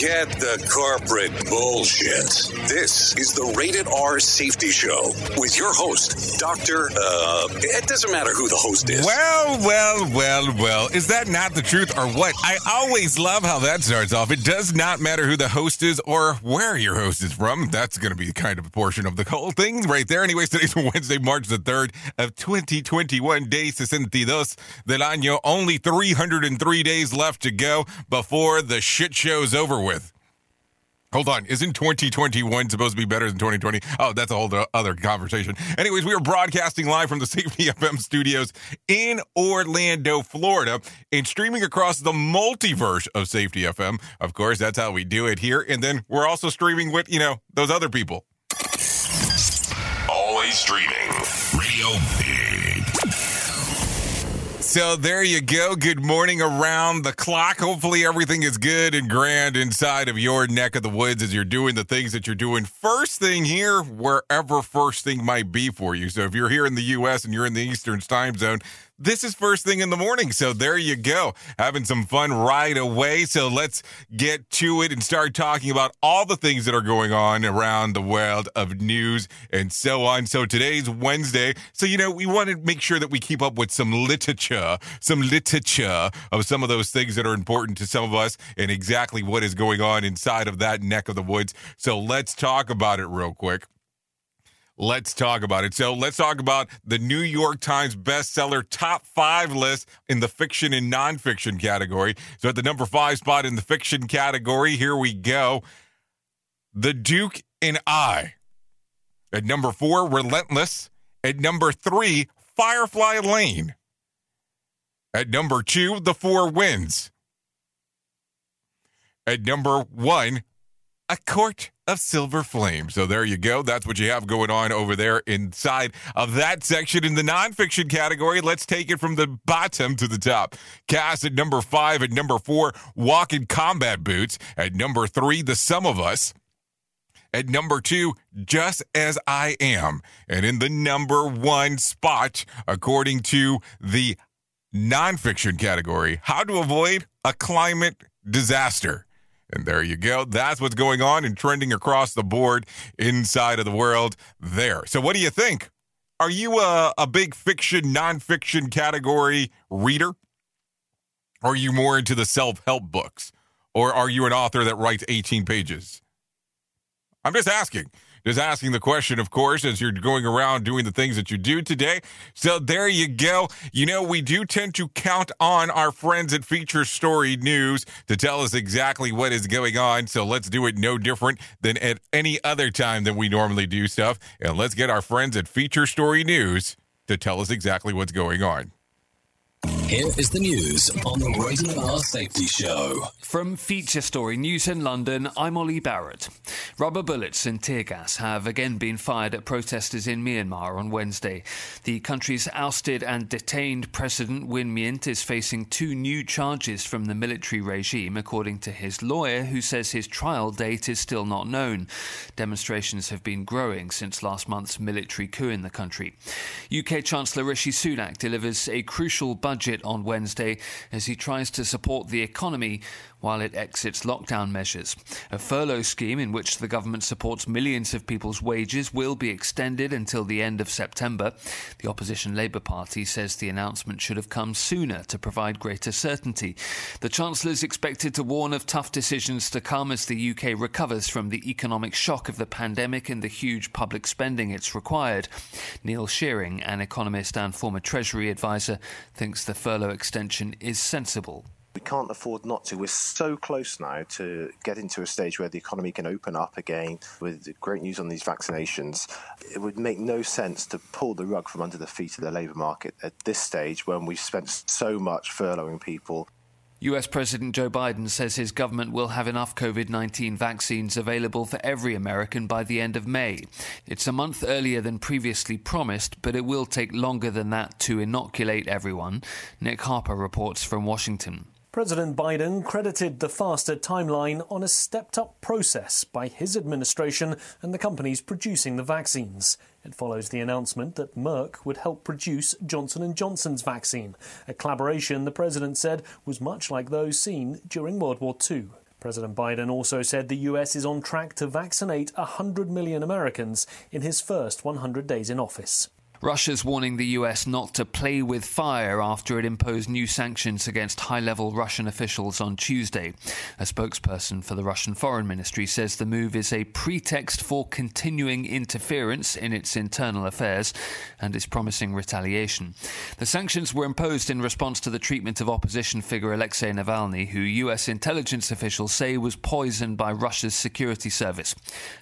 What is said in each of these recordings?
Forget the corporate bullshit. This is the Rated R Safety Show with your host, Dr. Uh, it doesn't matter who the host is. Well, well, well, well. Is that not the truth or what? I always love how that starts off. It does not matter who the host is or where your host is from. That's going to be kind of a portion of the whole thing right there. Anyways, today's Wednesday, March the 3rd of 2021, day 62 del año. Only 303 days left to go before the shit show's over with. Hold on. Isn't 2021 supposed to be better than 2020? Oh, that's a whole other conversation. Anyways, we are broadcasting live from the Safety FM studios in Orlando, Florida, and streaming across the multiverse of Safety FM. Of course, that's how we do it here. And then we're also streaming with, you know, those other people. Always streaming. Radio. So there you go. Good morning around the clock. Hopefully everything is good and grand inside of your neck of the woods as you're doing the things that you're doing. First thing here, wherever first thing might be for you. So if you're here in the US and you're in the Eastern time zone, this is first thing in the morning. So there you go. Having some fun right away. So let's get to it and start talking about all the things that are going on around the world of news and so on. So today's Wednesday. So, you know, we want to make sure that we keep up with some literature, some literature of some of those things that are important to some of us and exactly what is going on inside of that neck of the woods. So let's talk about it real quick. Let's talk about it. So let's talk about the New York Times bestseller top five list in the fiction and nonfiction category. So at the number five spot in the fiction category, here we go. The Duke and I. At number four, Relentless. At number three, Firefly Lane. At number two, The Four Winds. At number one, A Court of Silver Flame. So there you go. That's what you have going on over there inside of that section in the nonfiction category. Let's take it from the bottom to the top. Cast at number five. At number four, Walk in Combat Boots. At number three, The Sum of Us. At number two, Just As I Am. And in the number one spot, according to the nonfiction category, How to Avoid a Climate Disaster. And there you go. That's what's going on and trending across the board inside of the world there. So, what do you think? Are you a, a big fiction, nonfiction category reader? Are you more into the self help books? Or are you an author that writes 18 pages? I'm just asking. Just asking the question, of course, as you're going around doing the things that you do today. So there you go. You know, we do tend to count on our friends at Feature Story News to tell us exactly what is going on. So let's do it no different than at any other time that we normally do stuff. And let's get our friends at Feature Story News to tell us exactly what's going on. Here is the news on the Rated R Safety Show. From Feature Story News in London, I'm Ollie Barrett. Rubber bullets and tear gas have again been fired at protesters in Myanmar on Wednesday. The country's ousted and detained President Win Myint is facing two new charges from the military regime, according to his lawyer, who says his trial date is still not known. Demonstrations have been growing since last month's military coup in the country. UK Chancellor Rishi Sunak delivers a crucial budget on Wednesday as he tries to support the economy while it exits lockdown measures. A furlough scheme in which the government supports millions of people's wages will be extended until the end of September. The opposition Labour Party says the announcement should have come sooner to provide greater certainty. The Chancellor is expected to warn of tough decisions to come as the UK recovers from the economic shock of the pandemic and the huge public spending it's required. Neil Shearing, an economist and former Treasury advisor, thinks the furlough extension is sensible can't afford not to. We're so close now to getting to a stage where the economy can open up again with great news on these vaccinations. It would make no sense to pull the rug from under the feet of the labour market at this stage when we've spent so much furloughing people. US President Joe Biden says his government will have enough COVID 19 vaccines available for every American by the end of May. It's a month earlier than previously promised, but it will take longer than that to inoculate everyone. Nick Harper reports from Washington. President Biden credited the faster timeline on a stepped up process by his administration and the companies producing the vaccines. It follows the announcement that Merck would help produce Johnson & Johnson's vaccine, a collaboration the president said was much like those seen during World War II. President Biden also said the US is on track to vaccinate 100 million Americans in his first 100 days in office. Russia's warning the US not to play with fire after it imposed new sanctions against high level Russian officials on Tuesday. A spokesperson for the Russian Foreign Ministry says the move is a pretext for continuing interference in its internal affairs and is promising retaliation. The sanctions were imposed in response to the treatment of opposition figure Alexei Navalny, who US intelligence officials say was poisoned by Russia's security service,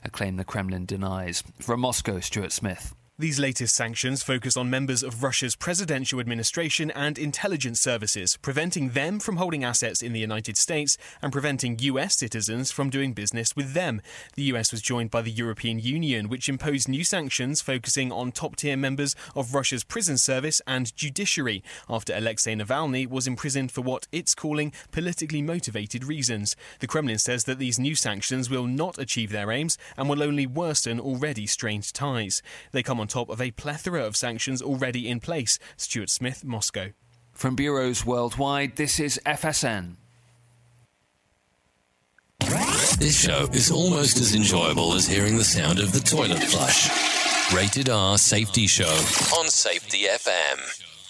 a claim the Kremlin denies. From Moscow, Stuart Smith. These latest sanctions focus on members of Russia's presidential administration and intelligence services, preventing them from holding assets in the United States and preventing US citizens from doing business with them. The US was joined by the European Union, which imposed new sanctions focusing on top tier members of Russia's prison service and judiciary after Alexei Navalny was imprisoned for what it's calling politically motivated reasons. The Kremlin says that these new sanctions will not achieve their aims and will only worsen already strained ties. They come on top of a plethora of sanctions already in place. Stuart Smith, Moscow. From bureaus worldwide, this is FSN. This show is almost as enjoyable as hearing the sound of the toilet flush. Rated R Safety Show on Safety FM.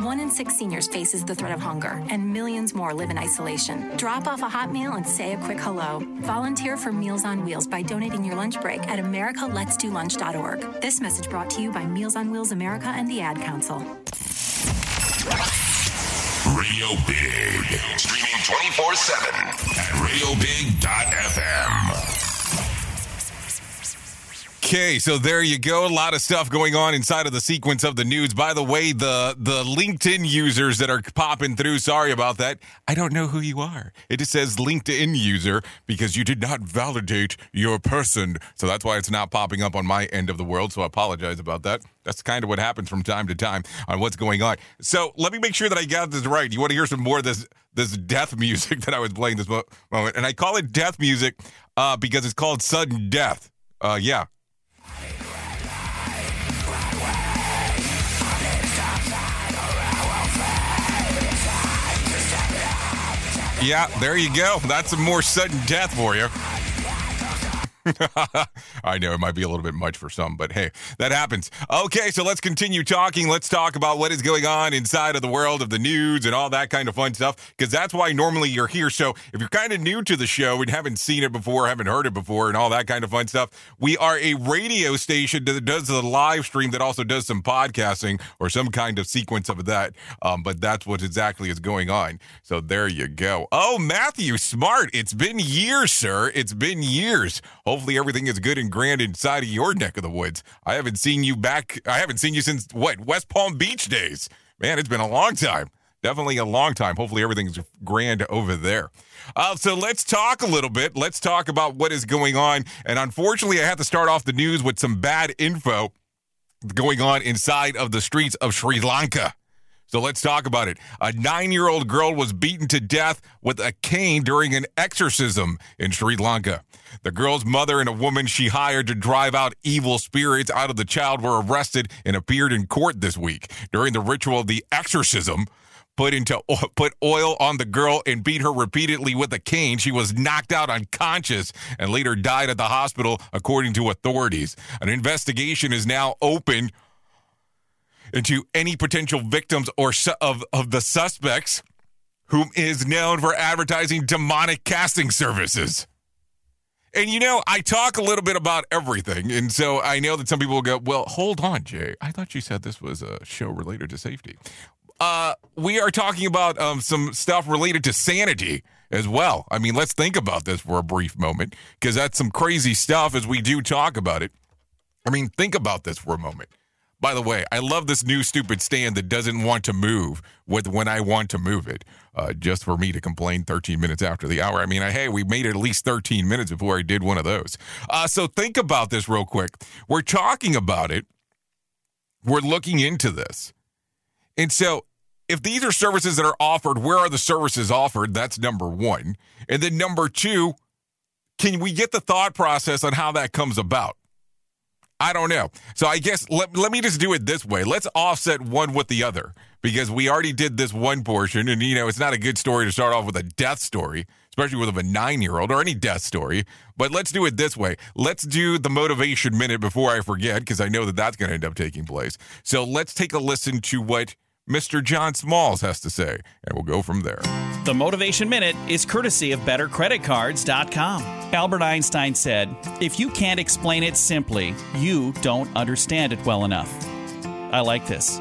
One in six seniors faces the threat of hunger, and millions more live in isolation. Drop off a hot meal and say a quick hello. Volunteer for Meals on Wheels by donating your lunch break at americaletsdolunch.org. This message brought to you by Meals on Wheels America and the Ad Council. Radio Big. Streaming 24 7 at radiobig.fm. Okay, so there you go. A lot of stuff going on inside of the sequence of the news. By the way, the the LinkedIn users that are popping through, sorry about that. I don't know who you are. It just says LinkedIn user because you did not validate your person. So that's why it's not popping up on my end of the world. So I apologize about that. That's kind of what happens from time to time on what's going on. So let me make sure that I got this right. You want to hear some more of this this death music that I was playing this moment, and I call it death music uh, because it's called sudden death. Uh, yeah, Yeah, there you go. That's a more sudden death for you. I know it might be a little bit much for some, but hey, that happens. Okay, so let's continue talking. Let's talk about what is going on inside of the world of the news and all that kind of fun stuff, because that's why normally you're here. So if you're kind of new to the show and haven't seen it before, haven't heard it before, and all that kind of fun stuff, we are a radio station that does the live stream that also does some podcasting or some kind of sequence of that. Um, but that's what exactly is going on. So there you go. Oh, Matthew, smart. It's been years, sir. It's been years. Hopefully everything is good and grand inside of your neck of the woods. I haven't seen you back. I haven't seen you since what West Palm Beach days. Man, it's been a long time. Definitely a long time. Hopefully everything's grand over there. Uh, so let's talk a little bit. Let's talk about what is going on. And unfortunately, I have to start off the news with some bad info going on inside of the streets of Sri Lanka. So let's talk about it. A nine year old girl was beaten to death with a cane during an exorcism in Sri Lanka. The girl's mother and a woman she hired to drive out evil spirits out of the child were arrested and appeared in court this week. During the ritual of the exorcism, put into put oil on the girl and beat her repeatedly with a cane. She was knocked out unconscious and later died at the hospital, according to authorities. An investigation is now open into any potential victims or su- of of the suspects, whom is known for advertising demonic casting services. And you know, I talk a little bit about everything, and so I know that some people will go, "Well, hold on, Jay. I thought you said this was a show related to safety." Uh, we are talking about um, some stuff related to sanity as well. I mean, let's think about this for a brief moment because that's some crazy stuff as we do talk about it. I mean, think about this for a moment. By the way, I love this new stupid stand that doesn't want to move with when I want to move it, uh, just for me to complain 13 minutes after the hour. I mean, I, hey, we made it at least 13 minutes before I did one of those. Uh, so think about this real quick. We're talking about it. We're looking into this. And so if these are services that are offered, where are the services offered? That's number one. And then number two, can we get the thought process on how that comes about? I don't know. So I guess let, let me just do it this way. Let's offset one with the other because we already did this one portion. And, you know, it's not a good story to start off with a death story, especially with a nine year old or any death story. But let's do it this way. Let's do the motivation minute before I forget because I know that that's going to end up taking place. So let's take a listen to what Mr. John Smalls has to say, and we'll go from there. The Motivation Minute is courtesy of BetterCreditCards.com. Albert Einstein said, If you can't explain it simply, you don't understand it well enough. I like this.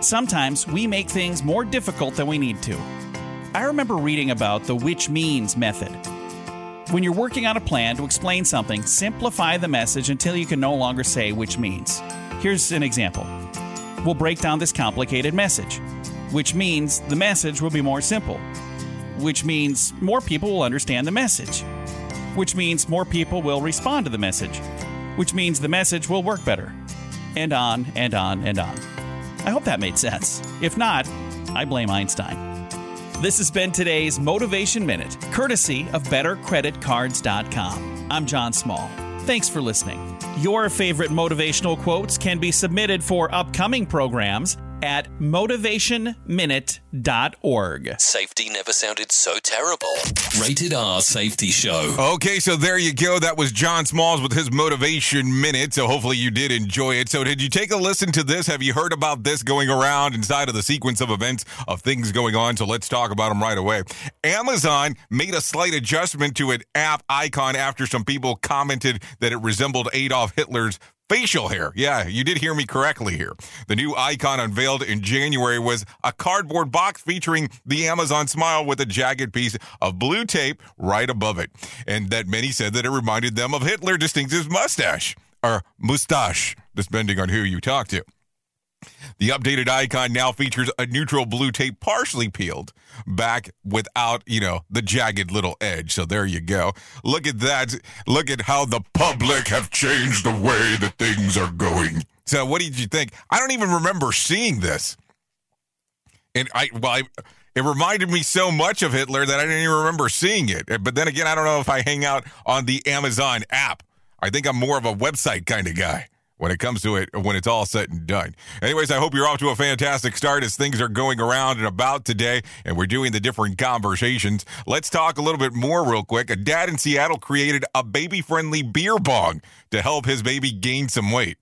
Sometimes we make things more difficult than we need to. I remember reading about the which means method. When you're working on a plan to explain something, simplify the message until you can no longer say which means. Here's an example. We'll break down this complicated message, which means the message will be more simple, which means more people will understand the message, which means more people will respond to the message, which means the message will work better, and on and on and on. I hope that made sense. If not, I blame Einstein. This has been today's Motivation Minute, courtesy of BetterCreditCards.com. I'm John Small. Thanks for listening. Your favorite motivational quotes can be submitted for upcoming programs at motivationminute.org. Safety never sounded so terrible. Rated R Safety Show. Okay, so there you go. That was John Smalls with his motivation minute. So hopefully you did enjoy it. So did you take a listen to this? Have you heard about this going around inside of the sequence of events of things going on? So let's talk about them right away. Amazon made a slight adjustment to an app icon after some people commented that it resembled Adolf Hitler's facial hair. Yeah, you did hear me correctly here. The new icon unveiled in January was a cardboard box featuring the Amazon smile with a jagged piece of blue tape right above it. And that many said that it reminded them of Hitler distinctive mustache or mustache, depending on who you talk to. The updated icon now features a neutral blue tape partially peeled back without, you know, the jagged little edge. So there you go. Look at that. Look at how the public have changed the way that things are going. So what did you think? I don't even remember seeing this. And I, well, I, it reminded me so much of Hitler that I didn't even remember seeing it. But then again, I don't know if I hang out on the Amazon app. I think I'm more of a website kind of guy. When it comes to it when it's all said and done. Anyways, I hope you're off to a fantastic start as things are going around and about today and we're doing the different conversations. Let's talk a little bit more real quick. A dad in Seattle created a baby-friendly beer bong to help his baby gain some weight.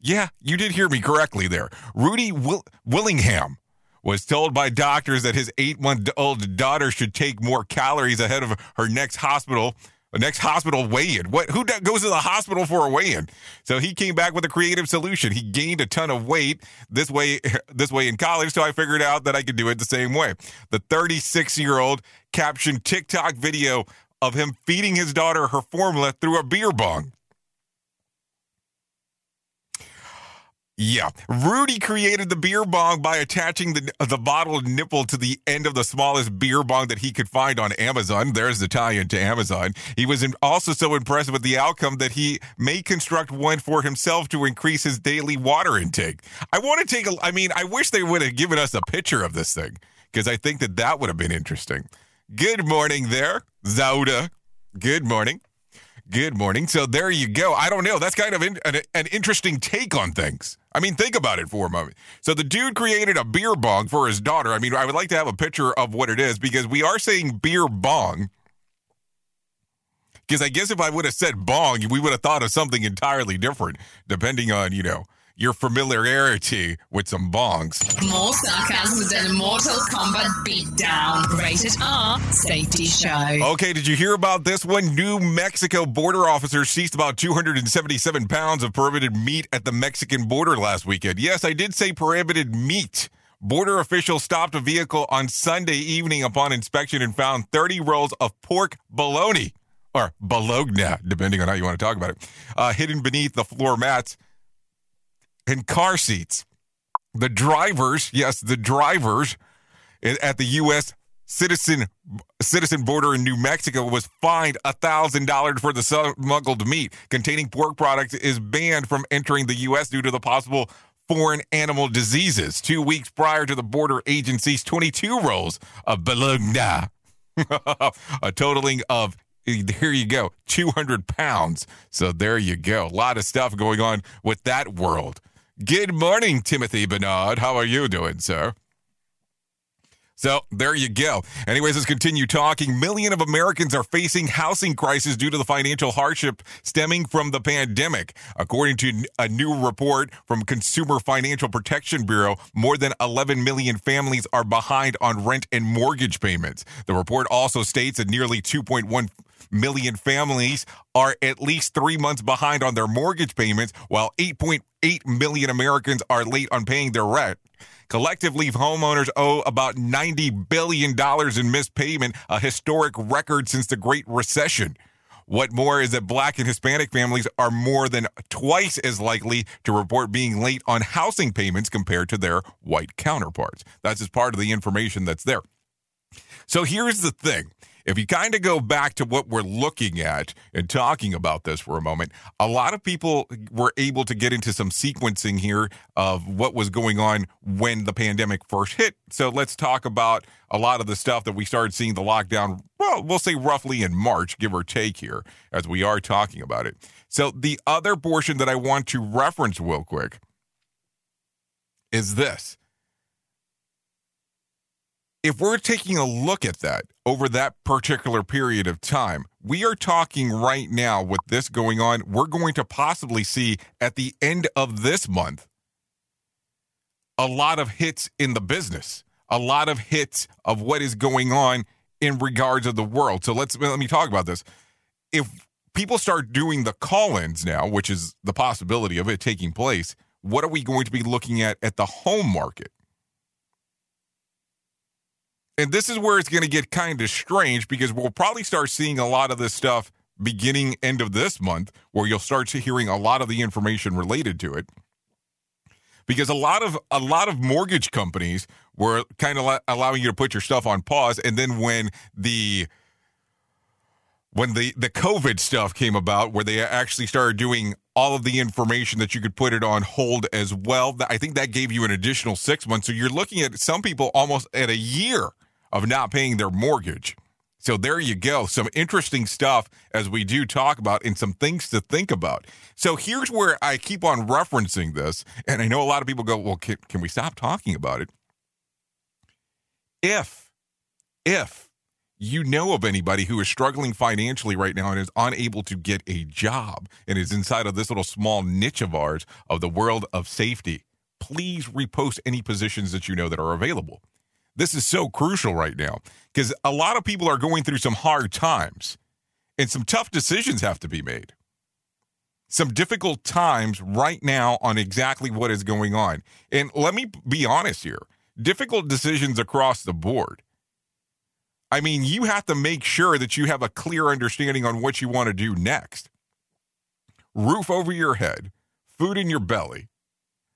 Yeah, you did hear me correctly there. Rudy Will- Willingham was told by doctors that his eight month old daughter should take more calories ahead of her next hospital. The next hospital weigh-in. What? Who goes to the hospital for a weigh-in? So he came back with a creative solution. He gained a ton of weight this way, this way in college. So I figured out that I could do it the same way. The 36-year-old captioned TikTok video of him feeding his daughter her formula through a beer bong. Yeah. Rudy created the beer bong by attaching the, the bottle nipple to the end of the smallest beer bong that he could find on Amazon. There's the tie in to Amazon. He was also so impressed with the outcome that he may construct one for himself to increase his daily water intake. I want to take a, I mean, I wish they would have given us a picture of this thing because I think that that would have been interesting. Good morning there, Zauda. Good morning. Good morning. So there you go. I don't know. That's kind of an, an, interesting take on things. I mean, think about it for a moment. So the dude created a beer bong for his daughter. I mean, I would like to have a picture of what it is because we are saying beer bong. Because I guess if I would have said bong, we would have thought of something entirely different, depending on, you know, your familiarity with some bongs. More sarcasm than Mortal Kombat Beatdown. Rated R Safety Show. Okay, did you hear about this one? New Mexico border officers seized about 277 pounds of prohibited meat at the Mexican border last weekend. Yes, I did say prohibited meat. Border officials stopped a vehicle on Sunday evening upon inspection and found 30 rolls of pork bologna, or bologna, depending on how you want to talk about it, uh, hidden beneath the floor mats in car seats. The drivers, yes, the drivers at the U.S. citizen citizen border in New Mexico was fined thousand dollars for the smuggled meat containing pork products is banned from entering the U.S. due to the possible foreign animal diseases. Two weeks prior to the border agency's 22 rolls of bologna, a totaling of here you go 200 pounds so there you go a lot of stuff going on with that world Good morning, Timothy Bernard. How are you doing, sir? So there you go. Anyways, let's continue talking. Million of Americans are facing housing crisis due to the financial hardship stemming from the pandemic. According to a new report from Consumer Financial Protection Bureau, more than 11 million families are behind on rent and mortgage payments. The report also states that nearly 2.1 million families are at least three months behind on their mortgage payments, while 8.8 million Americans are late on paying their rent. Collectively, homeowners owe about $90 billion in missed payment, a historic record since the Great Recession. What more is that black and Hispanic families are more than twice as likely to report being late on housing payments compared to their white counterparts. That's just part of the information that's there. So here's the thing if you kind of go back to what we're looking at and talking about this for a moment, a lot of people were able to get into some sequencing here of what was going on when the pandemic first hit. So let's talk about a lot of the stuff that we started seeing the lockdown, well, we'll say roughly in March, give or take here, as we are talking about it. So the other portion that I want to reference real quick is this if we're taking a look at that over that particular period of time, we are talking right now with this going on, we're going to possibly see at the end of this month a lot of hits in the business, a lot of hits of what is going on in regards of the world. So let's let me talk about this. If people start doing the call-ins now, which is the possibility of it taking place, what are we going to be looking at at the home market? And this is where it's going to get kind of strange because we'll probably start seeing a lot of this stuff beginning end of this month where you'll start hearing a lot of the information related to it. Because a lot of a lot of mortgage companies were kind of allowing you to put your stuff on pause and then when the when the the covid stuff came about where they actually started doing all of the information that you could put it on hold as well i think that gave you an additional 6 months. So you're looking at some people almost at a year of not paying their mortgage. So there you go. Some interesting stuff as we do talk about and some things to think about. So here's where I keep on referencing this. And I know a lot of people go, well, can, can we stop talking about it? If, if you know of anybody who is struggling financially right now and is unable to get a job and is inside of this little small niche of ours of the world of safety, please repost any positions that you know that are available. This is so crucial right now because a lot of people are going through some hard times and some tough decisions have to be made. Some difficult times right now on exactly what is going on. And let me be honest here difficult decisions across the board. I mean, you have to make sure that you have a clear understanding on what you want to do next. Roof over your head, food in your belly,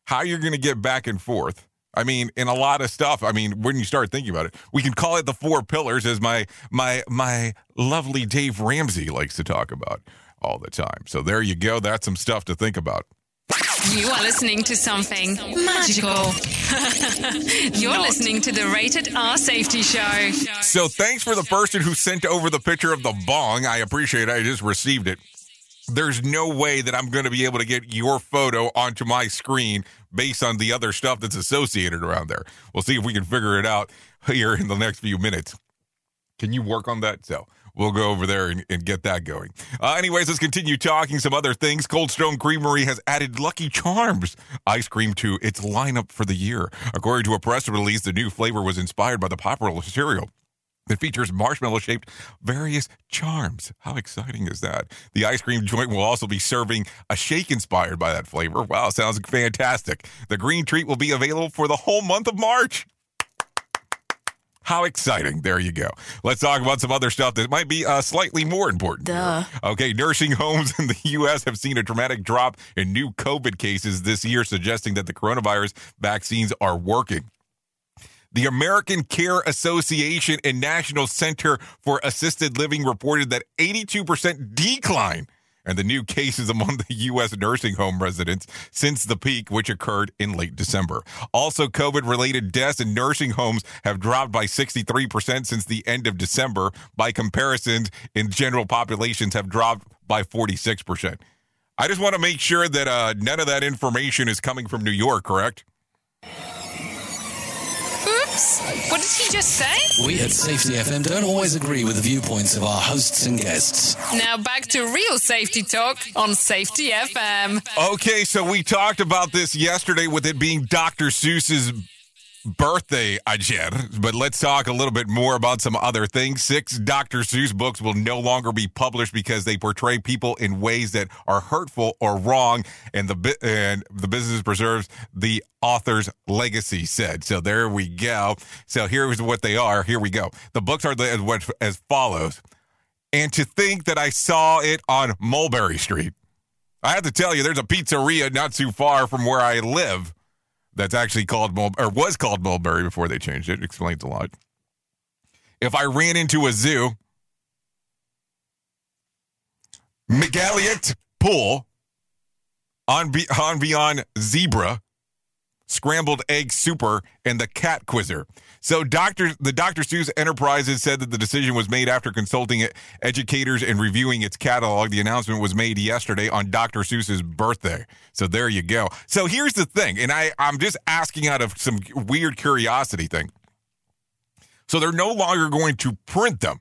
how you're going to get back and forth. I mean, in a lot of stuff. I mean, when you start thinking about it, we can call it the four pillars, as my my my lovely Dave Ramsey likes to talk about all the time. So there you go. That's some stuff to think about. You are listening to something magical. You're Not. listening to the Rated R Safety Show. So thanks for the person who sent over the picture of the bong. I appreciate it. I just received it. There's no way that I'm going to be able to get your photo onto my screen based on the other stuff that's associated around there. We'll see if we can figure it out here in the next few minutes. Can you work on that? So we'll go over there and, and get that going. Uh, anyways, let's continue talking some other things. Cold Stone Creamery has added Lucky Charms ice cream to its lineup for the year. According to a press release, the new flavor was inspired by the popular cereal. It features marshmallow shaped various charms. How exciting is that? The ice cream joint will also be serving a shake inspired by that flavor. Wow, sounds fantastic. The green treat will be available for the whole month of March. How exciting. There you go. Let's talk about some other stuff that might be uh, slightly more important. Duh. Okay, nursing homes in the U.S. have seen a dramatic drop in new COVID cases this year, suggesting that the coronavirus vaccines are working. The American Care Association and National Center for Assisted Living reported that 82% decline in the new cases among the U.S. nursing home residents since the peak, which occurred in late December. Also, COVID related deaths in nursing homes have dropped by 63% since the end of December. By comparison, in general populations have dropped by 46%. I just want to make sure that uh, none of that information is coming from New York, correct? Oops. What did he just say? We at Safety FM don't always agree with the viewpoints of our hosts and guests. Now back to real safety talk on Safety FM. Okay, so we talked about this yesterday with it being Dr. Seuss's birthday, Ajer. But let's talk a little bit more about some other things. Six Dr. Seuss books will no longer be published because they portray people in ways that are hurtful or wrong, and the and the business preserves the author's legacy. Said so. There we go. So here's what they are. Here we go. The books are the, as follows. And to think that I saw it on Mulberry Street. I have to tell you, there's a pizzeria not too far from where I live that's actually called Mul- or was called Mulberry before they changed it. Explains a lot. If I ran into a zoo, McElligot Pool, on, Be- on Beyond Zebra, Scrambled Egg Super, and the Cat Quizzer. So, Doctor, the Dr. Seuss Enterprises said that the decision was made after consulting educators and reviewing its catalog. The announcement was made yesterday on Dr. Seuss's birthday. So there you go. So here's the thing, and I, I'm just asking out of some weird curiosity thing. So they're no longer going to print them.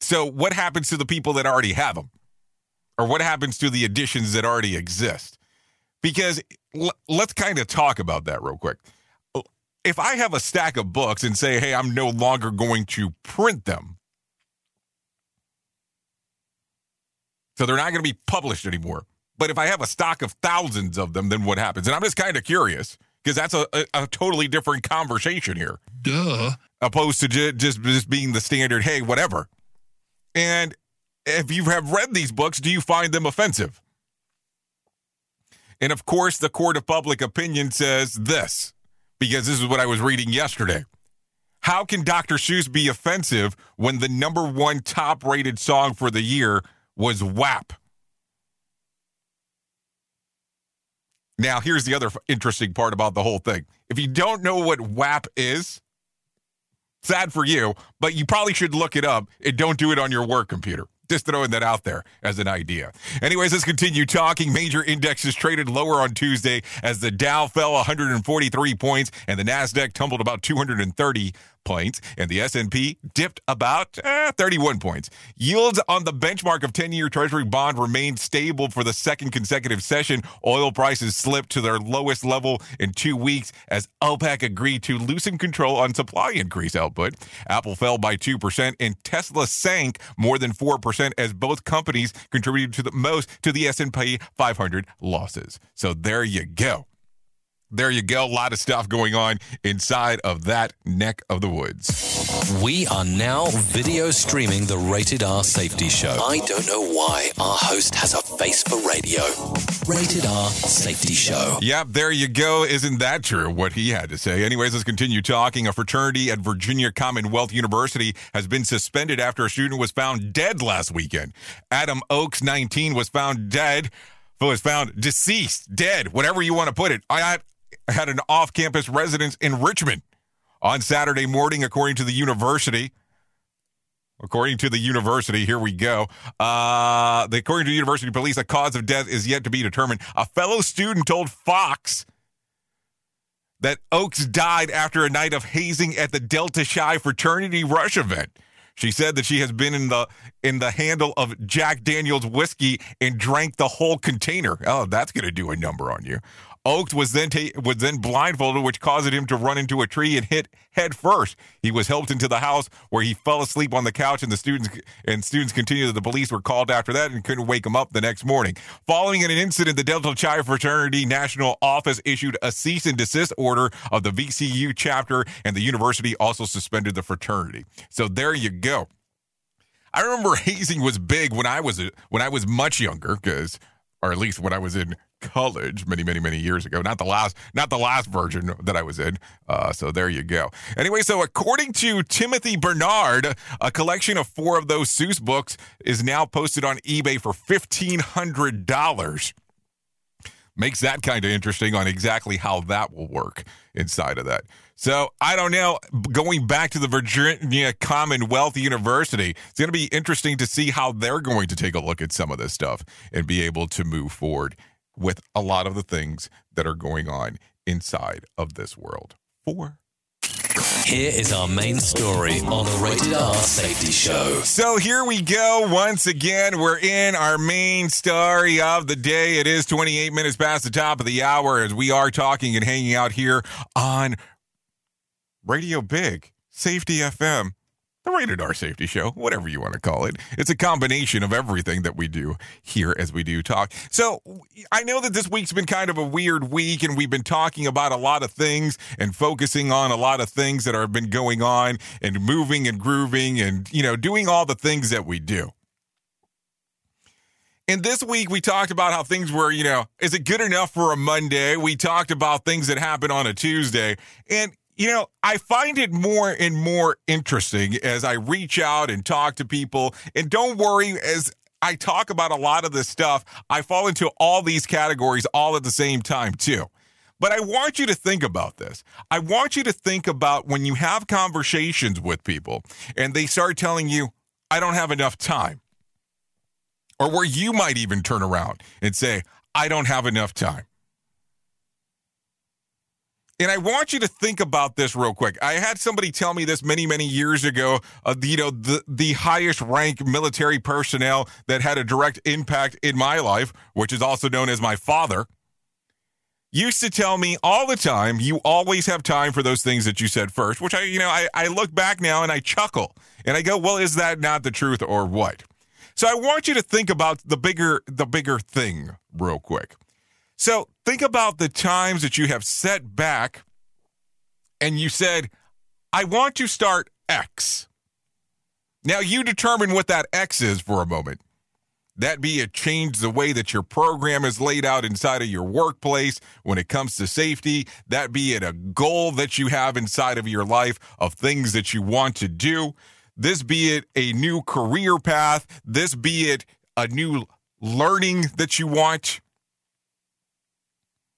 So what happens to the people that already have them? Or what happens to the editions that already exist? Because l- let's kind of talk about that real quick. Uh, if I have a stack of books and say, hey, I'm no longer going to print them, so they're not going to be published anymore. But if I have a stock of thousands of them, then what happens? And I'm just kind of curious because that's a, a, a totally different conversation here. Duh. Opposed to ju- just, just being the standard, hey, whatever. And if you have read these books, do you find them offensive? And of course, the court of public opinion says this, because this is what I was reading yesterday. How can Dr. Seuss be offensive when the number one top rated song for the year was WAP? Now, here's the other interesting part about the whole thing. If you don't know what WAP is, Sad for you, but you probably should look it up and don't do it on your work computer. Just throwing that out there as an idea. Anyways, let's continue talking. Major indexes traded lower on Tuesday as the Dow fell 143 points and the Nasdaq tumbled about 230 points and the S&P dipped about eh, 31 points. Yields on the benchmark of 10-year treasury bond remained stable for the second consecutive session. Oil prices slipped to their lowest level in 2 weeks as OPEC agreed to loosen control on supply increase output. Apple fell by 2% and Tesla sank more than 4% as both companies contributed to the most to the S&P 500 losses. So there you go there you go. A lot of stuff going on inside of that neck of the woods. We are now video streaming the Rated R Safety Show. I don't know why our host has a face for radio. Rated R Safety Show. Yep, there you go. Isn't that true? What he had to say. Anyways, let's continue talking. A fraternity at Virginia Commonwealth University has been suspended after a student was found dead last weekend. Adam Oakes, 19, was found dead was found deceased, dead, whatever you want to put it. I, had an off campus residence in Richmond on Saturday morning, according to the university. According to the university, here we go. Uh, the, according to university police, the cause of death is yet to be determined. A fellow student told Fox that Oakes died after a night of hazing at the Delta Chi fraternity rush event. She said that she has been in the in the handle of Jack Daniels whiskey and drank the whole container. Oh, that's going to do a number on you. Oakes was then ta- was then blindfolded, which caused him to run into a tree and hit head first. He was helped into the house where he fell asleep on the couch, and the students and students continued that the police were called after that and couldn't wake him up the next morning. Following an incident, the Delta Chi Fraternity National Office issued a cease and desist order of the VCU chapter, and the university also suspended the fraternity. So there you go. I remember hazing was big when I was when I was much younger, because or at least when I was in college many, many, many years ago. Not the last, not the last version that I was in. Uh, so there you go. Anyway, so according to Timothy Bernard, a collection of four of those Seuss books is now posted on eBay for fifteen hundred dollars. Makes that kind of interesting on exactly how that will work inside of that. So I don't know. Going back to the Virginia Commonwealth University, it's going to be interesting to see how they're going to take a look at some of this stuff and be able to move forward with a lot of the things that are going on inside of this world. Four. Here is our main story on the Rated R Safety Show. So here we go. Once again, we're in our main story of the day. It is 28 minutes past the top of the hour as we are talking and hanging out here on Radio Big, Safety FM, the Rated R Safety Show, whatever you want to call it. It's a combination of everything that we do here as we do talk. So I know that this week's been kind of a weird week, and we've been talking about a lot of things and focusing on a lot of things that have been going on and moving and grooving and, you know, doing all the things that we do. And this week we talked about how things were, you know, is it good enough for a Monday? We talked about things that happen on a Tuesday. And you know, I find it more and more interesting as I reach out and talk to people. And don't worry, as I talk about a lot of this stuff, I fall into all these categories all at the same time, too. But I want you to think about this. I want you to think about when you have conversations with people and they start telling you, I don't have enough time. Or where you might even turn around and say, I don't have enough time. And I want you to think about this real quick. I had somebody tell me this many, many years ago. Uh, you know, the the highest rank military personnel that had a direct impact in my life, which is also known as my father, used to tell me all the time, "You always have time for those things that you said first. Which I, you know, I, I look back now and I chuckle and I go, "Well, is that not the truth or what?" So I want you to think about the bigger the bigger thing real quick. So think about the times that you have set back and you said, I want to start X. Now you determine what that X is for a moment. That be it change the way that your program is laid out inside of your workplace when it comes to safety. That be it a goal that you have inside of your life of things that you want to do. This be it a new career path. This be it a new learning that you want.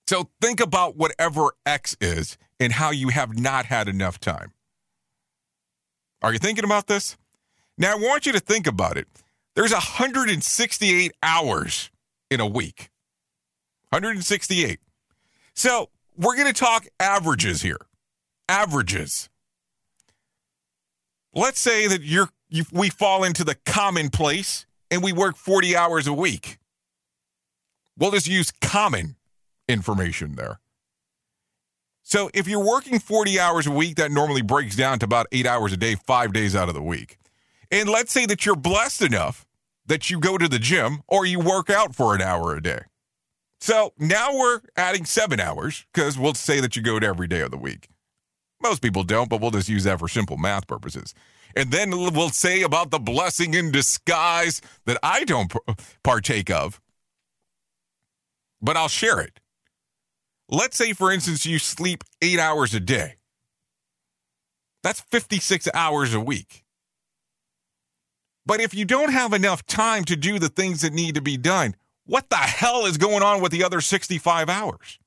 So think about whatever X is and how you have not had enough time. Are you thinking about this? Now, I want you to think about it. There's 168 hours in a week. 168. So, we're going to talk averages here. Averages. Let's say that you're you, we fall into the commonplace and we work 40 hours a week. We'll just use common information there. So if you're working 40 hours a week, that normally breaks down to about eight hours a day, five days out of the week. And let's say that you're blessed enough that you go to the gym or you work out for an hour a day. So now we're adding seven hours because we'll say that you go to every day of the week. Most people don't, but we'll just use that for simple math purposes. And then we'll say about the blessing in disguise that I don't partake of, but I'll share it. Let's say, for instance, you sleep eight hours a day. That's 56 hours a week. But if you don't have enough time to do the things that need to be done, what the hell is going on with the other 65 hours?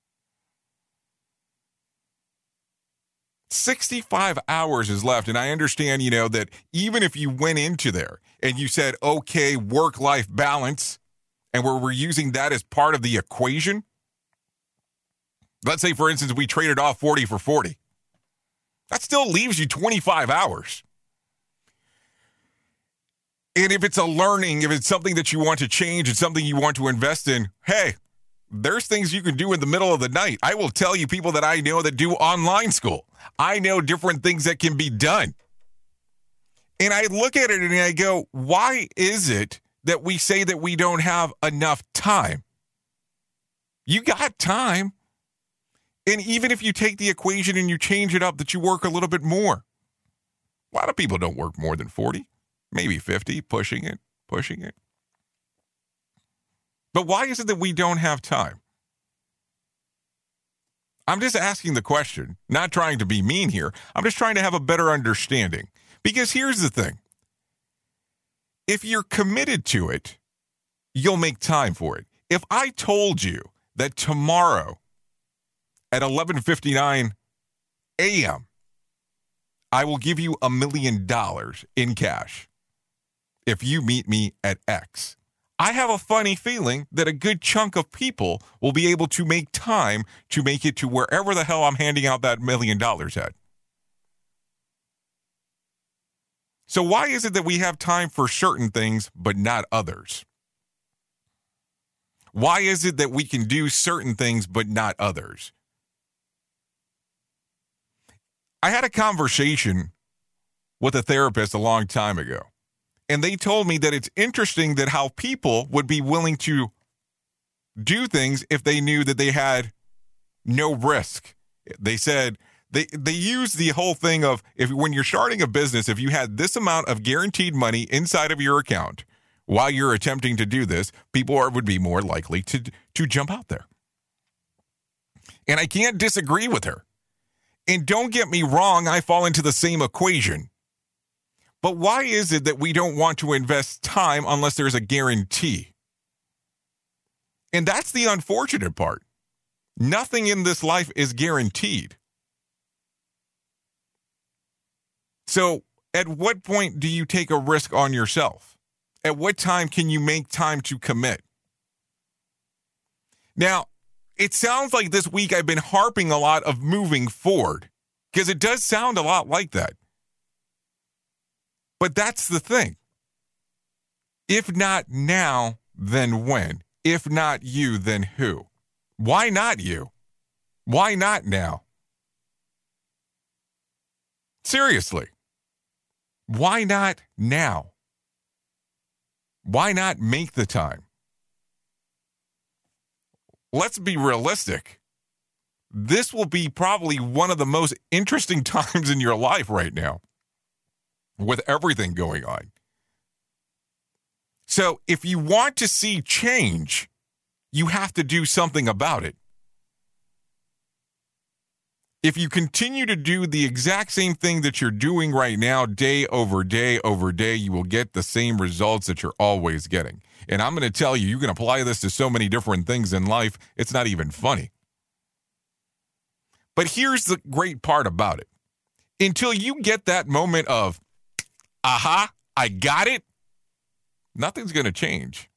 65 hours is left. And I understand, you know, that even if you went into there and you said, okay, work life balance, and we're, we're using that as part of the equation, let's say, for instance, we traded off 40 for 40, that still leaves you 25 hours. And if it's a learning, if it's something that you want to change, it's something you want to invest in, hey, there's things you can do in the middle of the night. I will tell you people that I know that do online school. I know different things that can be done. And I look at it and I go, why is it that we say that we don't have enough time? You got time. And even if you take the equation and you change it up, that you work a little bit more. A lot of people don't work more than 40, maybe 50, pushing it, pushing it. But why is it that we don't have time? I'm just asking the question, not trying to be mean here. I'm just trying to have a better understanding. Because here's the thing if you're committed to it, you'll make time for it. If I told you that tomorrow at 11:59 a.m. I will give you a million dollars in cash if you meet me at X. I have a funny feeling that a good chunk of people will be able to make time to make it to wherever the hell I'm handing out that million dollars at. So, why is it that we have time for certain things but not others? Why is it that we can do certain things but not others? I had a conversation with a therapist a long time ago and they told me that it's interesting that how people would be willing to do things if they knew that they had no risk. They said they they use the whole thing of if when you're starting a business, if you had this amount of guaranteed money inside of your account while you're attempting to do this, people are, would be more likely to to jump out there. And I can't disagree with her. And don't get me wrong, I fall into the same equation. But why is it that we don't want to invest time unless there's a guarantee? And that's the unfortunate part. Nothing in this life is guaranteed. So, at what point do you take a risk on yourself? At what time can you make time to commit? Now, it sounds like this week I've been harping a lot of moving forward because it does sound a lot like that. But that's the thing. If not now, then when? If not you, then who? Why not you? Why not now? Seriously. Why not now? Why not make the time? Let's be realistic. This will be probably one of the most interesting times in your life right now with everything going on. So if you want to see change, you have to do something about it. If you continue to do the exact same thing that you're doing right now, day over day over day, you will get the same results that you're always getting. And I'm going to tell you, you can apply this to so many different things in life, it's not even funny. But here's the great part about it until you get that moment of, aha, I got it, nothing's going to change.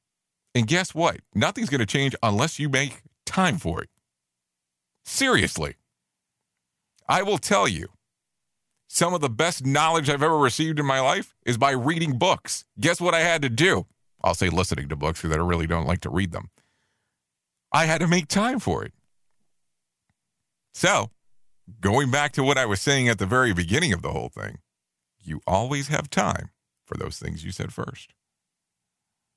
And guess what? Nothing's going to change unless you make time for it. Seriously. I will tell you, some of the best knowledge I've ever received in my life is by reading books. Guess what I had to do? I'll say listening to books because I really don't like to read them. I had to make time for it. So, going back to what I was saying at the very beginning of the whole thing, you always have time for those things you said first.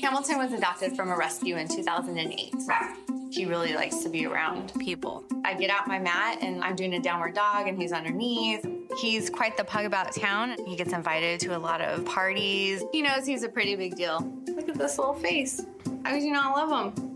Hamilton was adopted from a rescue in 2008. He really likes to be around people. I get out my mat and I'm doing a downward dog and he's underneath. He's quite the pug about town. He gets invited to a lot of parties. He knows he's a pretty big deal. Look at this little face. How could you not love him?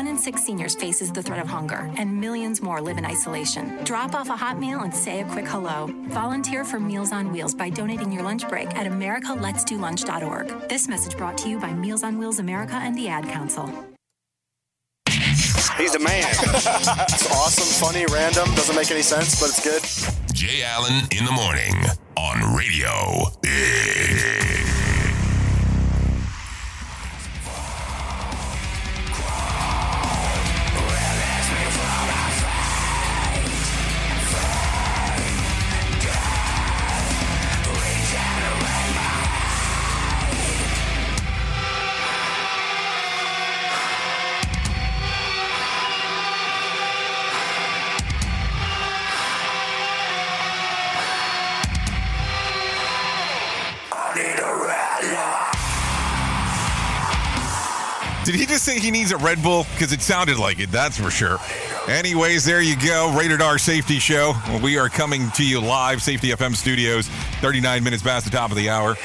One in six seniors faces the threat of hunger, and millions more live in isolation. Drop off a hot meal and say a quick hello. Volunteer for Meals on Wheels by donating your lunch break at americaletsdolunch.org. This message brought to you by Meals on Wheels America and the Ad Council. He's the man. it's awesome, funny, random, doesn't make any sense, but it's good. Jay Allen in the morning on Radio He he needs a Red Bull? Because it sounded like it, that's for sure. Anyways, there you go. Rated R Safety Show. We are coming to you live, Safety FM Studios, 39 minutes past the top of the hour.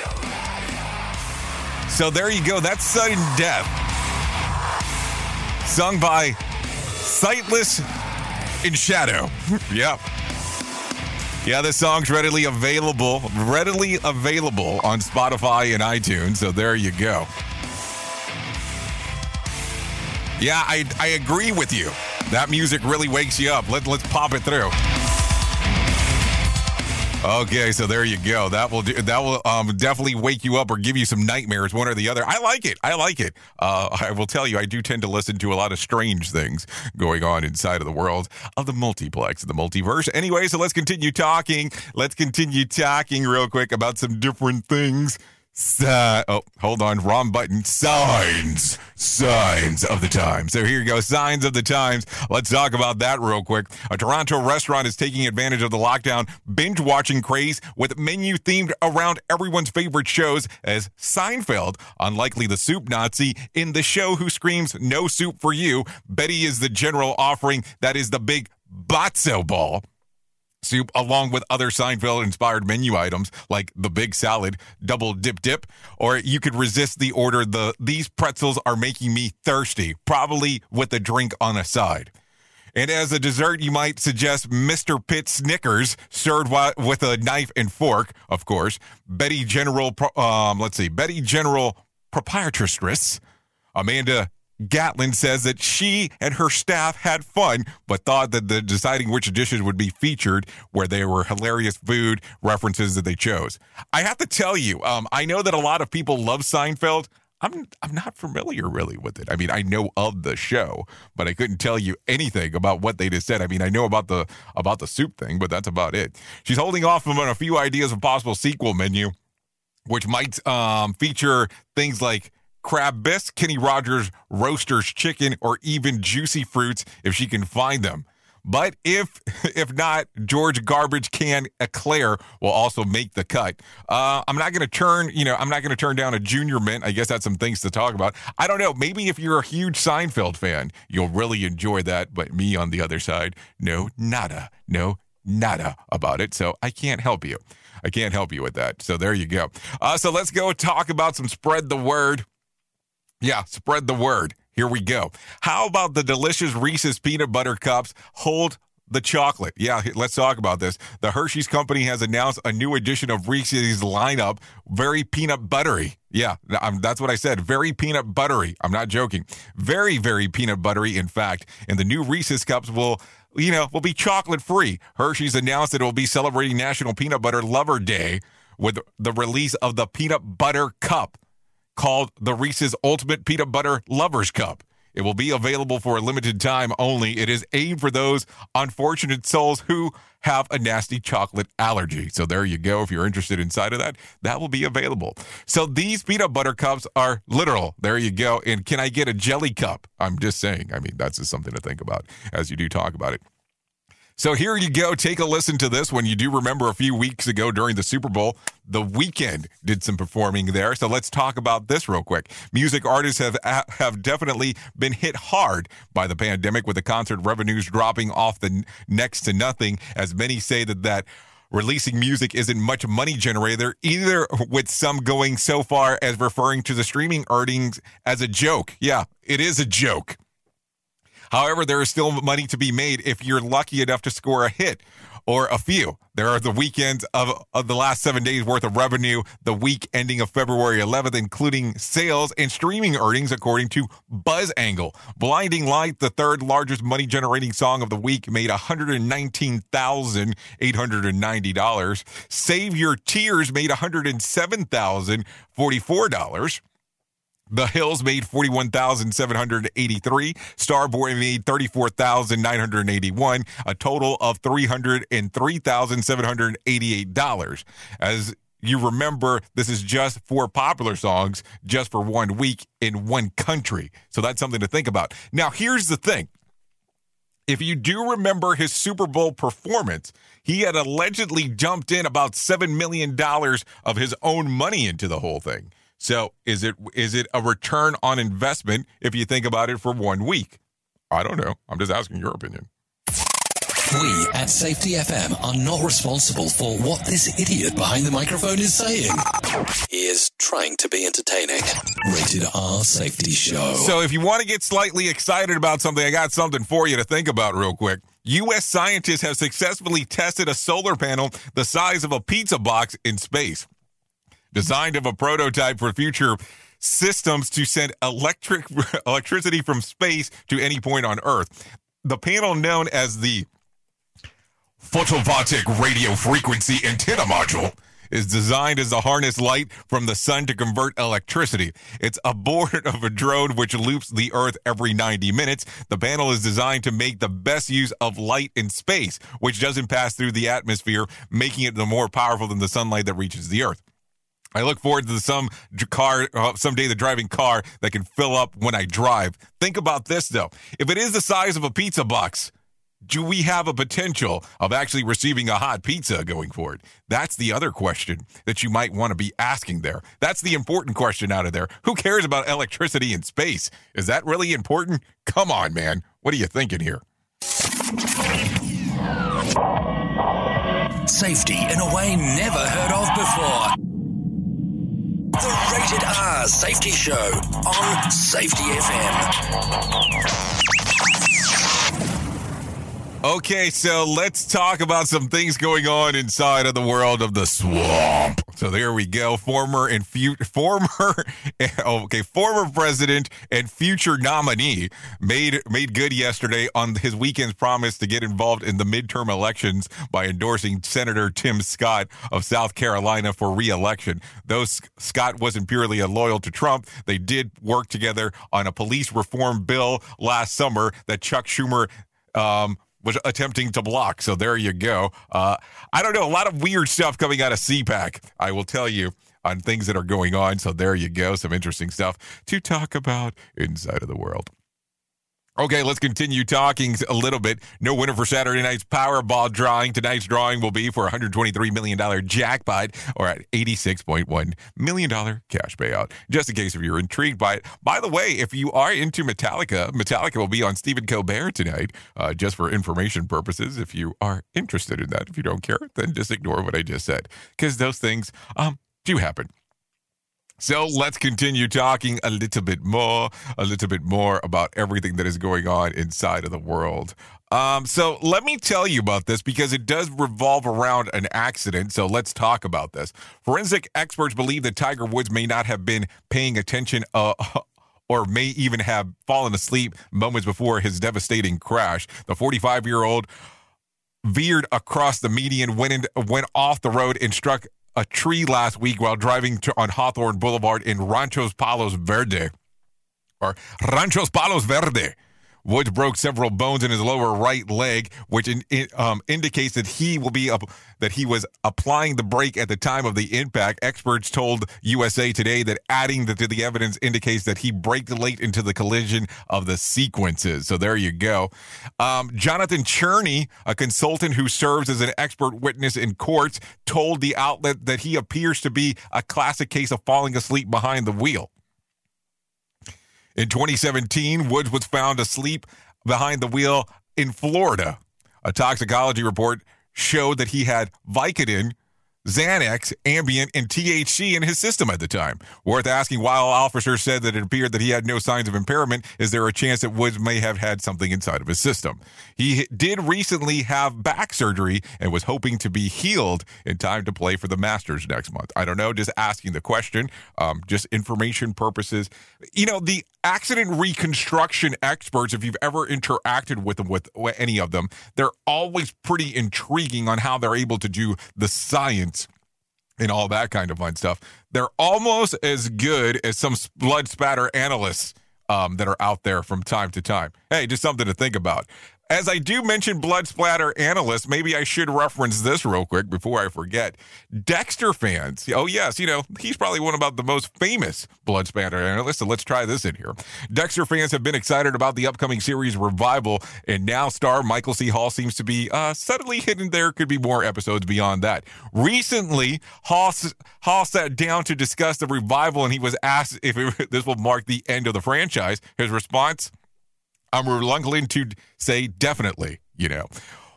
So there you go. That's Sudden Death. Sung by Sightless in Shadow. yep. Yeah, this song's readily available, readily available on Spotify and iTunes. So there you go. Yeah, I, I agree with you. That music really wakes you up. Let, let's pop it through. Okay, so there you go. That will do, that will um, definitely wake you up or give you some nightmares, one or the other. I like it. I like it. Uh, I will tell you, I do tend to listen to a lot of strange things going on inside of the world of the multiplex, the multiverse. Anyway, so let's continue talking. Let's continue talking real quick about some different things. Si- oh, hold on, wrong button. Signs, signs of the times. So here you go, signs of the times. Let's talk about that real quick. A Toronto restaurant is taking advantage of the lockdown binge watching craze with menu themed around everyone's favorite shows as Seinfeld, unlikely the soup Nazi, in the show who screams "No soup for you." Betty is the general offering that is the big Botzo ball. Soup along with other Seinfeld inspired menu items like the big salad, double dip dip, or you could resist the order the these pretzels are making me thirsty, probably with a drink on a side. And as a dessert, you might suggest Mr. Pitt Snickers, served with a knife and fork, of course. Betty General, um, let's see, Betty General proprietress, Amanda Gatlin says that she and her staff had fun, but thought that the deciding which dishes would be featured, where they were hilarious food references that they chose. I have to tell you, um, I know that a lot of people love Seinfeld. I'm I'm not familiar really with it. I mean, I know of the show, but I couldn't tell you anything about what they just said. I mean, I know about the about the soup thing, but that's about it. She's holding off on a few ideas of possible sequel menu, which might um, feature things like crab bisque, Kenny Rogers roasters chicken, or even juicy fruits if she can find them. But if if not, George Garbage Can Eclair will also make the cut. Uh, I'm not going to turn, you know, I'm not going to turn down a Junior Mint. I guess that's some things to talk about. I don't know. Maybe if you're a huge Seinfeld fan, you'll really enjoy that. But me on the other side, no, nada, no, nada about it. So I can't help you. I can't help you with that. So there you go. Uh, so let's go talk about some spread the word. Yeah, spread the word. Here we go. How about the delicious Reese's peanut butter cups hold the chocolate? Yeah, let's talk about this. The Hershey's company has announced a new edition of Reese's lineup, very peanut buttery. Yeah, I'm, um, that's what I said. Very peanut buttery. I'm not joking. Very, very peanut buttery, in fact. And the new Reese's cups will you know, will be chocolate free. Hershey's announced that it will be celebrating National Peanut Butter Lover Day with the release of the peanut butter cup called the Reese's Ultimate Peanut Butter Lovers Cup. It will be available for a limited time only. It is aimed for those unfortunate souls who have a nasty chocolate allergy. So there you go. If you're interested inside of that, that will be available. So these peanut butter cups are literal. There you go. And can I get a jelly cup? I'm just saying. I mean, that's just something to think about as you do talk about it. So here you go. Take a listen to this one. You do remember a few weeks ago during the Super Bowl, the weekend did some performing there. So let's talk about this real quick. Music artists have have definitely been hit hard by the pandemic with the concert revenues dropping off the next to nothing as many say that that releasing music isn't much money generator either with some going so far as referring to the streaming earnings as a joke. Yeah, it is a joke. However, there is still money to be made if you're lucky enough to score a hit or a few. There are the weekends of, of the last seven days worth of revenue, the week ending of February 11th, including sales and streaming earnings, according to BuzzAngle. Blinding Light, the third largest money generating song of the week, made $119,890. Save Your Tears made $107,044. The Hills made 41,783. Starboy made 34,981, a total of $303,788. As you remember, this is just four popular songs just for one week in one country. So that's something to think about. Now, here's the thing. If you do remember his Super Bowl performance, he had allegedly jumped in about $7 million of his own money into the whole thing. So is it is it a return on investment if you think about it for one week? I don't know. I'm just asking your opinion. We at Safety FM are not responsible for what this idiot behind the microphone is saying. He is trying to be entertaining. Rated R Safety Show. So if you want to get slightly excited about something, I got something for you to think about real quick. U.S. scientists have successfully tested a solar panel the size of a pizza box in space designed of a prototype for future systems to send electric electricity from space to any point on Earth. The panel known as the photovoltaic radio frequency antenna module is designed as a harness light from the sun to convert electricity. It's aboard of a drone which loops the Earth every 90 minutes. The panel is designed to make the best use of light in space, which doesn't pass through the atmosphere, making it the more powerful than the sunlight that reaches the Earth. I look forward to some car, uh, someday the driving car that can fill up when I drive. Think about this though. If it is the size of a pizza box, do we have a potential of actually receiving a hot pizza going forward? That's the other question that you might want to be asking there. That's the important question out of there. Who cares about electricity in space? Is that really important? Come on, man. What are you thinking here? safety in a way never heard of before. The Rated R Safety Show on Safety FM. Okay, so let's talk about some things going on inside of the world of the swamp. So there we go. Former and fu- former, okay, former president and future nominee made made good yesterday on his weekend's promise to get involved in the midterm elections by endorsing Senator Tim Scott of South Carolina for re-election. Though Scott wasn't purely a loyal to Trump, they did work together on a police reform bill last summer that Chuck Schumer um, was attempting to block. So there you go. Uh, I don't know. A lot of weird stuff coming out of CPAC, I will tell you, on things that are going on. So there you go. Some interesting stuff to talk about inside of the world. Okay, let's continue talking a little bit. No winner for Saturday night's Powerball drawing. Tonight's drawing will be for $123 million jackpot or at $86.1 million cash payout. Just in case if you're intrigued by it. By the way, if you are into Metallica, Metallica will be on Stephen Colbert tonight, uh, just for information purposes. If you are interested in that, if you don't care, then just ignore what I just said because those things um, do happen. So let's continue talking a little bit more, a little bit more about everything that is going on inside of the world. Um, so let me tell you about this because it does revolve around an accident. So let's talk about this. Forensic experts believe that Tiger Woods may not have been paying attention uh, or may even have fallen asleep moments before his devastating crash. The 45 year old veered across the median, went in, went off the road, and struck a tree last week while driving to, on Hawthorne Boulevard in Ranchos Palos Verde, or Ranchos Palos Verde. Woods broke several bones in his lower right leg, which in, in, um, indicates that he will be up, that he was applying the brake at the time of the impact. Experts told USA Today that adding the, to the evidence indicates that he braked late into the collision of the sequences. So there you go. Um, Jonathan Cherney, a consultant who serves as an expert witness in courts, told the outlet that he appears to be a classic case of falling asleep behind the wheel. In 2017, Woods was found asleep behind the wheel in Florida. A toxicology report showed that he had Vicodin, Xanax, Ambien, and THC in his system at the time. Worth asking, while officers said that it appeared that he had no signs of impairment, is there a chance that Woods may have had something inside of his system? He did recently have back surgery and was hoping to be healed in time to play for the Masters next month. I don't know, just asking the question, um, just information purposes. You know, the accident reconstruction experts, if you've ever interacted with them, with any of them, they're always pretty intriguing on how they're able to do the science and all that kind of fun stuff. They're almost as good as some blood spatter analysts um, that are out there from time to time. Hey, just something to think about. As I do mention blood splatter analysts, maybe I should reference this real quick before I forget. Dexter fans, oh yes, you know he's probably one of the most famous blood splatter analysts. So let's try this in here. Dexter fans have been excited about the upcoming series revival, and now star Michael C. Hall seems to be uh, subtly hidden. There could be more episodes beyond that. Recently, Hall Hall sat down to discuss the revival, and he was asked if it, this will mark the end of the franchise. His response. I'm reluctant to say definitely. You know,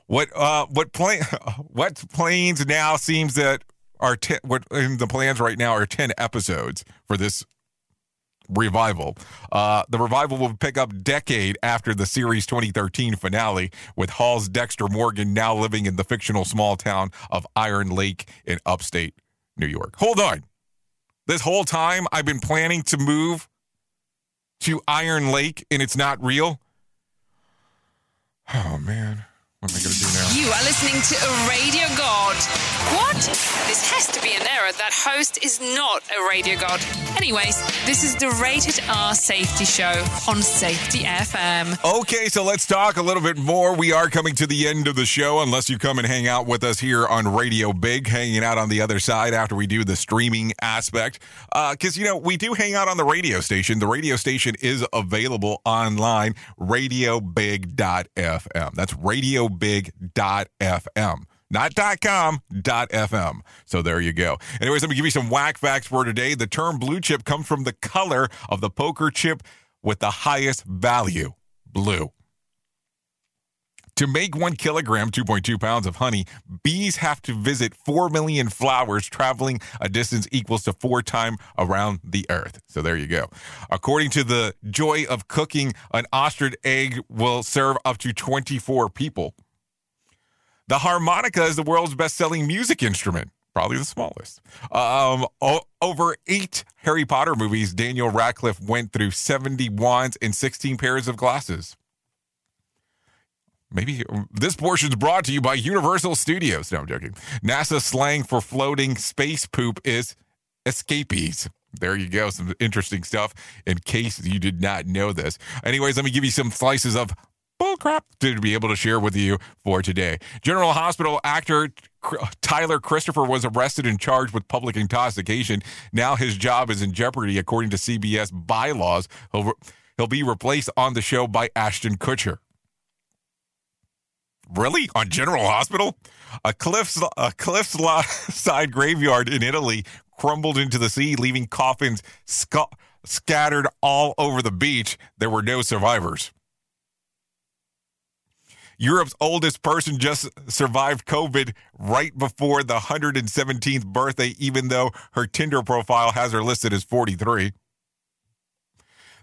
what uh, what plan what plans now seems that are ten, what in the plans right now are ten episodes for this revival. Uh, the revival will pick up decade after the series 2013 finale, with Hall's Dexter Morgan now living in the fictional small town of Iron Lake in upstate New York. Hold on. This whole time I've been planning to move to Iron Lake and it's not real. Oh man. What am I going to do now? You are listening to a radio god. What? This has to be an error. That host is not a radio god. Anyways, this is the Rated R Safety Show on Safety FM. Okay, so let's talk a little bit more. We are coming to the end of the show, unless you come and hang out with us here on Radio Big, hanging out on the other side after we do the streaming aspect. Because, uh, you know, we do hang out on the radio station. The radio station is available online, radiobig.fm. That's radio radiobig.fm. Not .com, .fm. So there you go. Anyways, let me give you some whack facts for today. The term blue chip comes from the color of the poker chip with the highest value, blue. To make one kilogram, 2.2 pounds of honey, bees have to visit 4 million flowers, traveling a distance equals to four times around the earth. So there you go. According to the joy of cooking, an ostrich egg will serve up to 24 people. The harmonica is the world's best selling music instrument. Probably the smallest. Um, o- over eight Harry Potter movies, Daniel Radcliffe went through 70 wands and 16 pairs of glasses. Maybe this portion is brought to you by Universal Studios. No, I'm joking. NASA slang for floating space poop is escapees. There you go. Some interesting stuff in case you did not know this. Anyways, let me give you some slices of bullcrap to be able to share with you for today. General Hospital actor Tyler Christopher was arrested and charged with public intoxication. Now his job is in jeopardy, according to CBS bylaws. He'll, he'll be replaced on the show by Ashton Kutcher. Really? On General Hospital? A cliffs a cliffside graveyard in Italy crumbled into the sea, leaving coffins sc- scattered all over the beach. There were no survivors. Europe's oldest person just survived COVID right before the 117th birthday, even though her Tinder profile has her listed as 43.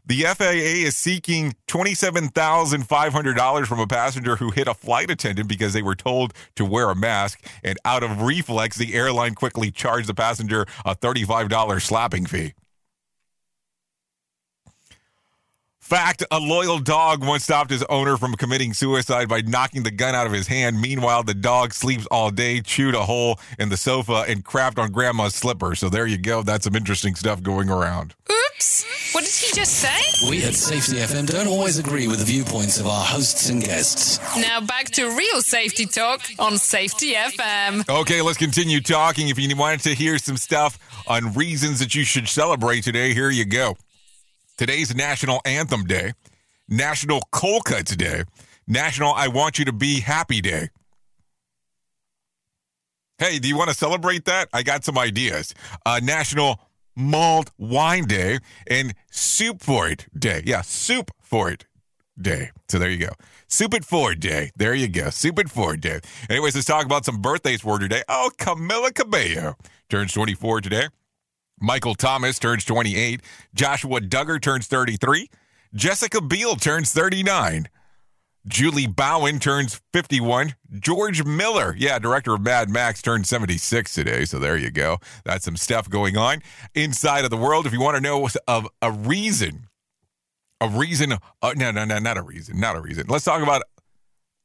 The FAA is seeking $27,500 from a passenger who hit a flight attendant because they were told to wear a mask. And out of reflex, the airline quickly charged the passenger a $35 slapping fee. Fact a loyal dog once stopped his owner from committing suicide by knocking the gun out of his hand. Meanwhile, the dog sleeps all day, chewed a hole in the sofa, and crapped on grandma's slipper. So there you go. That's some interesting stuff going around. Oops. What did he just say? We at Safety FM don't always agree with the viewpoints of our hosts and guests. Now back to real safety talk on Safety FM. Okay, let's continue talking. If you wanted to hear some stuff on reasons that you should celebrate today, here you go. Today's National Anthem Day, National Cold Cuts Day, National I Want You to Be Happy Day. Hey, do you want to celebrate that? I got some ideas. Uh, National Mulled Wine Day and Soup for It Day. Yeah, Soup for It Day. So there you go. Soup it forward day. There you go. Soup it forward day. Anyways, let's talk about some birthdays for today. Oh, Camila Cabello turns 24 today. Michael Thomas turns 28. Joshua Duggar turns 33. Jessica Biel turns 39. Julie Bowen turns 51. George Miller, yeah, director of Mad Max, turned 76 today. So there you go. That's some stuff going on inside of the world. If you want to know of a reason, a reason, uh, no, no, no, not a reason, not a reason. Let's talk about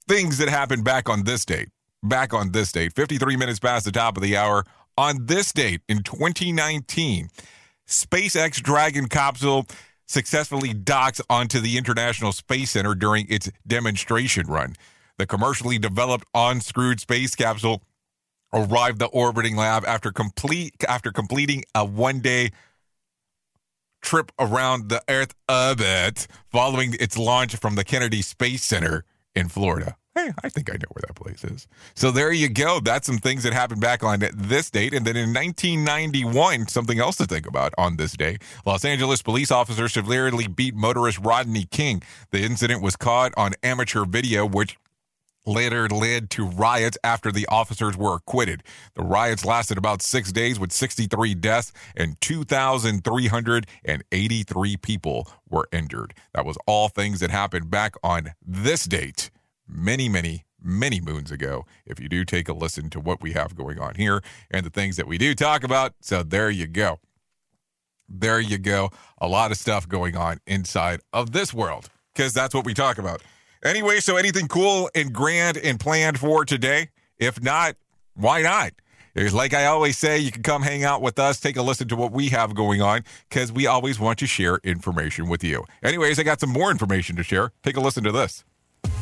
things that happened back on this date. Back on this date, 53 minutes past the top of the hour on this date in 2019, SpaceX Dragon capsule successfully docks onto the International Space Center during its demonstration run. The commercially developed unscrewed space capsule arrived the orbiting lab after complete after completing a one-day trip around the Earth orbit following its launch from the Kennedy Space Center in Florida. Hey, I think I know where that place is. So there you go. That's some things that happened back on this date. And then in 1991, something else to think about on this day. Los Angeles police officers severely beat motorist Rodney King. The incident was caught on amateur video, which later led to riots after the officers were acquitted. The riots lasted about six days with 63 deaths and 2,383 people were injured. That was all things that happened back on this date many, many, many moons ago. If you do take a listen to what we have going on here and the things that we do talk about. So there you go. There you go. A lot of stuff going on inside of this world because that's what we talk about. Anyway, so anything cool and grand and planned for today? If not, why not? It's like I always say, you can come hang out with us, take a listen to what we have going on, because we always want to share information with you. Anyways, I got some more information to share. Take a listen to this.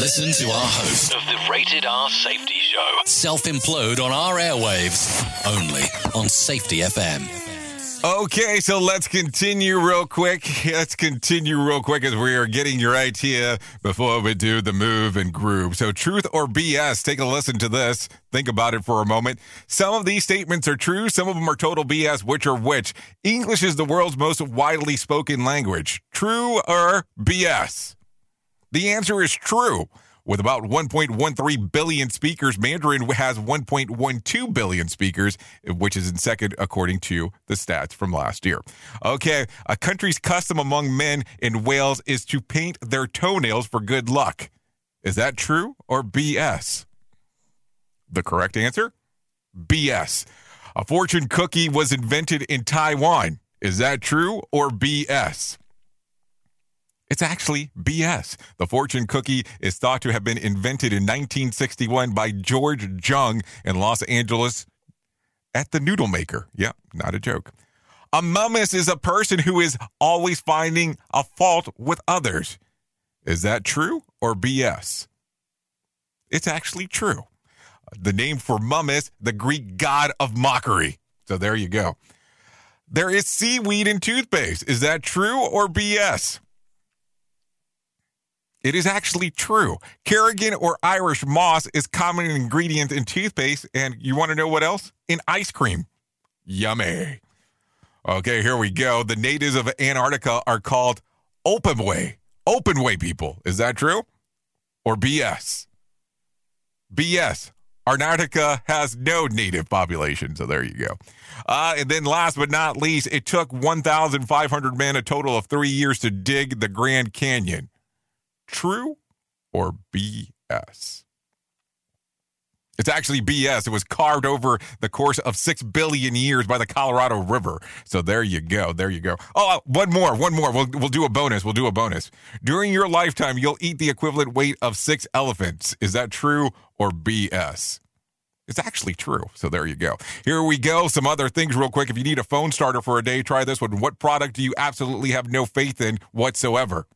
Listen to our host Of the Rated R Safety Show. self implode on our airwaves only on Safety FM. Okay, so let's continue real quick. Let's continue real quick as we are getting your idea before we do the move and groove. So, truth or BS? Take a listen to this. Think about it for a moment. Some of these statements are true, some of them are total BS. Which are which? English is the world's most widely spoken language. True or BS? The answer is true. With about 1.13 billion speakers, Mandarin has 1.12 billion speakers, which is in second according to the stats from last year. Okay, a country's custom among men in Wales is to paint their toenails for good luck. Is that true or BS? The correct answer? BS. A fortune cookie was invented in Taiwan. Is that true or BS? It's actually BS. The fortune cookie is thought to have been invented in 1961 by George Jung in Los Angeles at the Noodle Maker. Yeah, not a joke. A momus is a person who is always finding a fault with others. Is that true or BS? It's actually true. The name for Momus, the Greek god of mockery. So there you go. There is seaweed in toothpaste. Is that true or BS? It is actually true. Carrageen or Irish moss is common ingredient in toothpaste, and you want to know what else? In ice cream. Yummy. Okay, here we go. The natives of Antarctica are called Openway. Openway people. Is that true? Or BS? BS. Antarctica has no native population, so there you go. Uh, and then last but not least, it took 1,500 men a total of three years to dig the Grand Canyon. True or BS? It's actually BS. It was carved over the course of six billion years by the Colorado River. So there you go. There you go. Oh, uh, one more. One more. We'll, we'll do a bonus. We'll do a bonus. During your lifetime, you'll eat the equivalent weight of six elephants. Is that true or BS? It's actually true. So there you go. Here we go. Some other things, real quick. If you need a phone starter for a day, try this one. What product do you absolutely have no faith in whatsoever?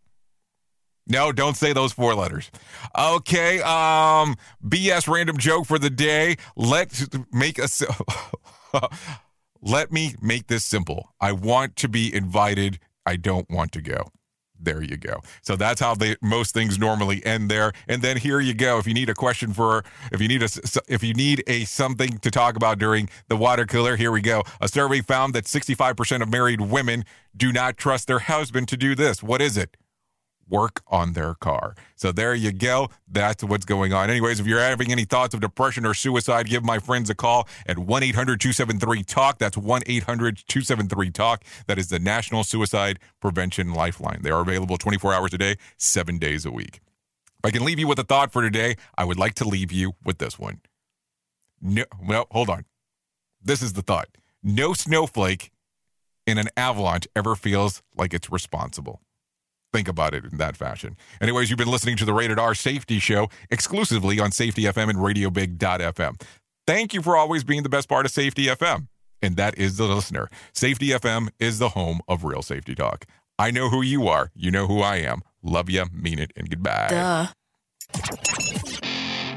No, don't say those four letters. Okay, um, BS random joke for the day. Let's make a. Let me make this simple. I want to be invited. I don't want to go. There you go. So that's how they most things normally end there. And then here you go. If you need a question for, if you need a, if you need a something to talk about during the water cooler, here we go. A survey found that 65% of married women do not trust their husband to do this. What is it? Work on their car. So there you go. That's what's going on. Anyways, if you're having any thoughts of depression or suicide, give my friends a call at 1 800 273 TALK. That's 1 800 273 TALK. That is the National Suicide Prevention Lifeline. They are available 24 hours a day, seven days a week. If I can leave you with a thought for today, I would like to leave you with this one. No, well, hold on. This is the thought. No snowflake in an avalanche ever feels like it's responsible think about it in that fashion. Anyways, you've been listening to the Rated R Safety Show exclusively on Safety FM and RadioBig.fm. Thank you for always being the best part of Safety FM, and that is the listener. Safety FM is the home of real safety talk. I know who you are. You know who I am. Love you, mean it, and goodbye. Duh.